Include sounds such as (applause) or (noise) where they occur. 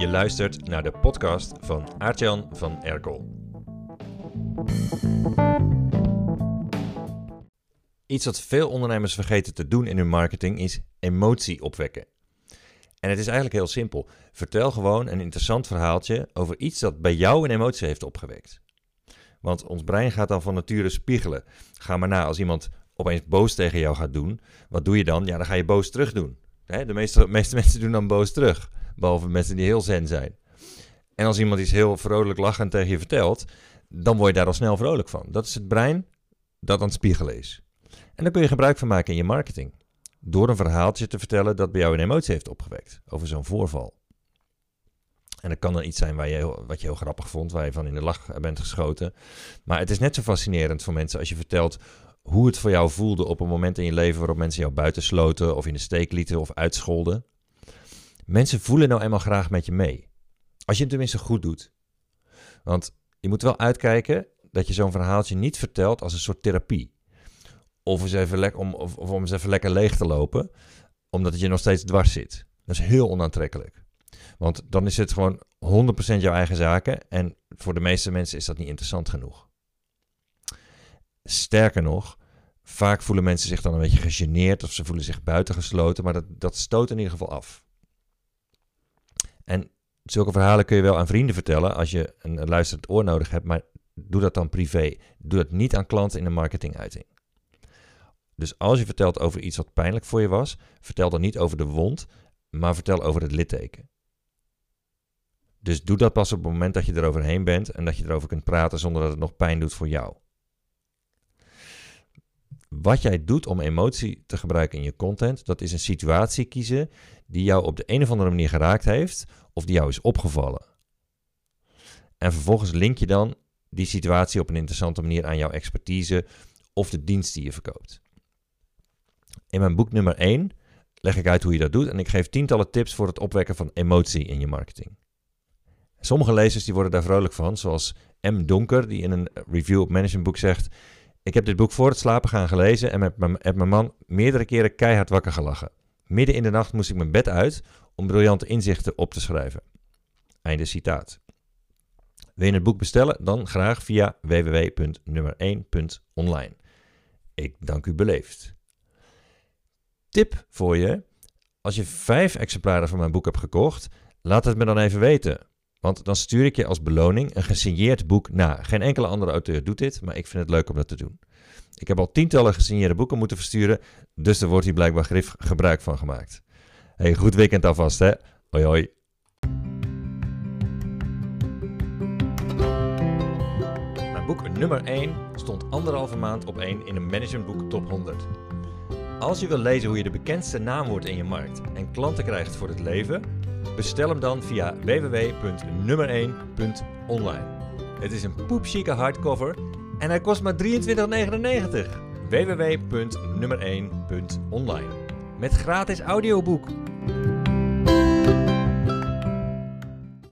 Je luistert naar de podcast van Aartjan van Erkel. Iets wat veel ondernemers vergeten te doen in hun marketing is emotie opwekken. En het is eigenlijk heel simpel. Vertel gewoon een interessant verhaaltje over iets dat bij jou een emotie heeft opgewekt. Want ons brein gaat dan van nature spiegelen. Ga maar na, als iemand opeens boos tegen jou gaat doen, wat doe je dan? Ja, dan ga je boos terug doen. De meeste, meeste (laughs) mensen doen dan boos terug. Behalve mensen die heel zen zijn. En als iemand iets heel vrolijk lachend tegen je vertelt, dan word je daar al snel vrolijk van. Dat is het brein dat aan het spiegelen is. En daar kun je gebruik van maken in je marketing. Door een verhaaltje te vertellen dat bij jou een emotie heeft opgewekt over zo'n voorval. En dat kan dan iets zijn waar je, wat je heel grappig vond, waar je van in de lach bent geschoten. Maar het is net zo fascinerend voor mensen als je vertelt hoe het voor jou voelde op een moment in je leven waarop mensen jou buitensloten of in de steek lieten of uitscholden. Mensen voelen nou eenmaal graag met je mee. Als je het tenminste goed doet. Want je moet wel uitkijken dat je zo'n verhaaltje niet vertelt als een soort therapie. Of, eens even om, of, of om eens even lekker leeg te lopen, omdat het je nog steeds dwars zit. Dat is heel onaantrekkelijk. Want dan is het gewoon 100% jouw eigen zaken. En voor de meeste mensen is dat niet interessant genoeg. Sterker nog, vaak voelen mensen zich dan een beetje gegeneerd of ze voelen zich buitengesloten, maar dat, dat stoot in ieder geval af. En zulke verhalen kun je wel aan vrienden vertellen als je een, luisterend oor nodig hebt, maar doe dat dan privé. Doe dat niet aan klanten in de marketinguiting. Dus als je vertelt over iets wat pijnlijk voor je was, vertel dan niet over de wond, maar vertel over het litteken. Dus doe dat pas op het moment dat je eroverheen bent en dat je erover kunt praten zonder dat het nog pijn doet voor jou. Wat jij doet om emotie te gebruiken in je content, dat is een situatie kiezen die jou op de een of andere manier geraakt heeft of die jou is opgevallen. En vervolgens link je dan die situatie op een interessante manier aan jouw expertise of de dienst die je verkoopt. In mijn boek nummer 1 leg ik uit hoe je dat doet en ik geef tientallen tips voor het opwekken van emotie in je marketing. Sommige lezers die worden daar vrolijk van, zoals M. Donker, die in een review op Managementboek zegt: Ik heb dit boek voor het slapen gaan gelezen en heb mijn man meerdere keren keihard wakker gelachen. Midden in de nacht moest ik mijn bed uit om briljante inzichten op te schrijven. Einde citaat. Wil je het boek bestellen? Dan graag via www.nummer1.online. Ik dank u beleefd. Tip voor je: als je vijf exemplaren van mijn boek hebt gekocht, laat het me dan even weten. Want dan stuur ik je als beloning een gesigneerd boek na. Geen enkele andere auteur doet dit, maar ik vind het leuk om dat te doen. Ik heb al tientallen gesigneerde boeken moeten versturen, dus er wordt hier blijkbaar grif gebruik van gemaakt. Hey, goed weekend alvast, hè? Hoi hoi. Mijn boek nummer 1 stond anderhalve maand op 1 in een managementboek top 100. Als je wil lezen hoe je de bekendste naam wordt in je markt en klanten krijgt voor het leven, bestel hem dan via www.nummer1.online. Het is een poepchique hardcover en hij kost maar 23,99. www.nummer1.online Met gratis audioboek.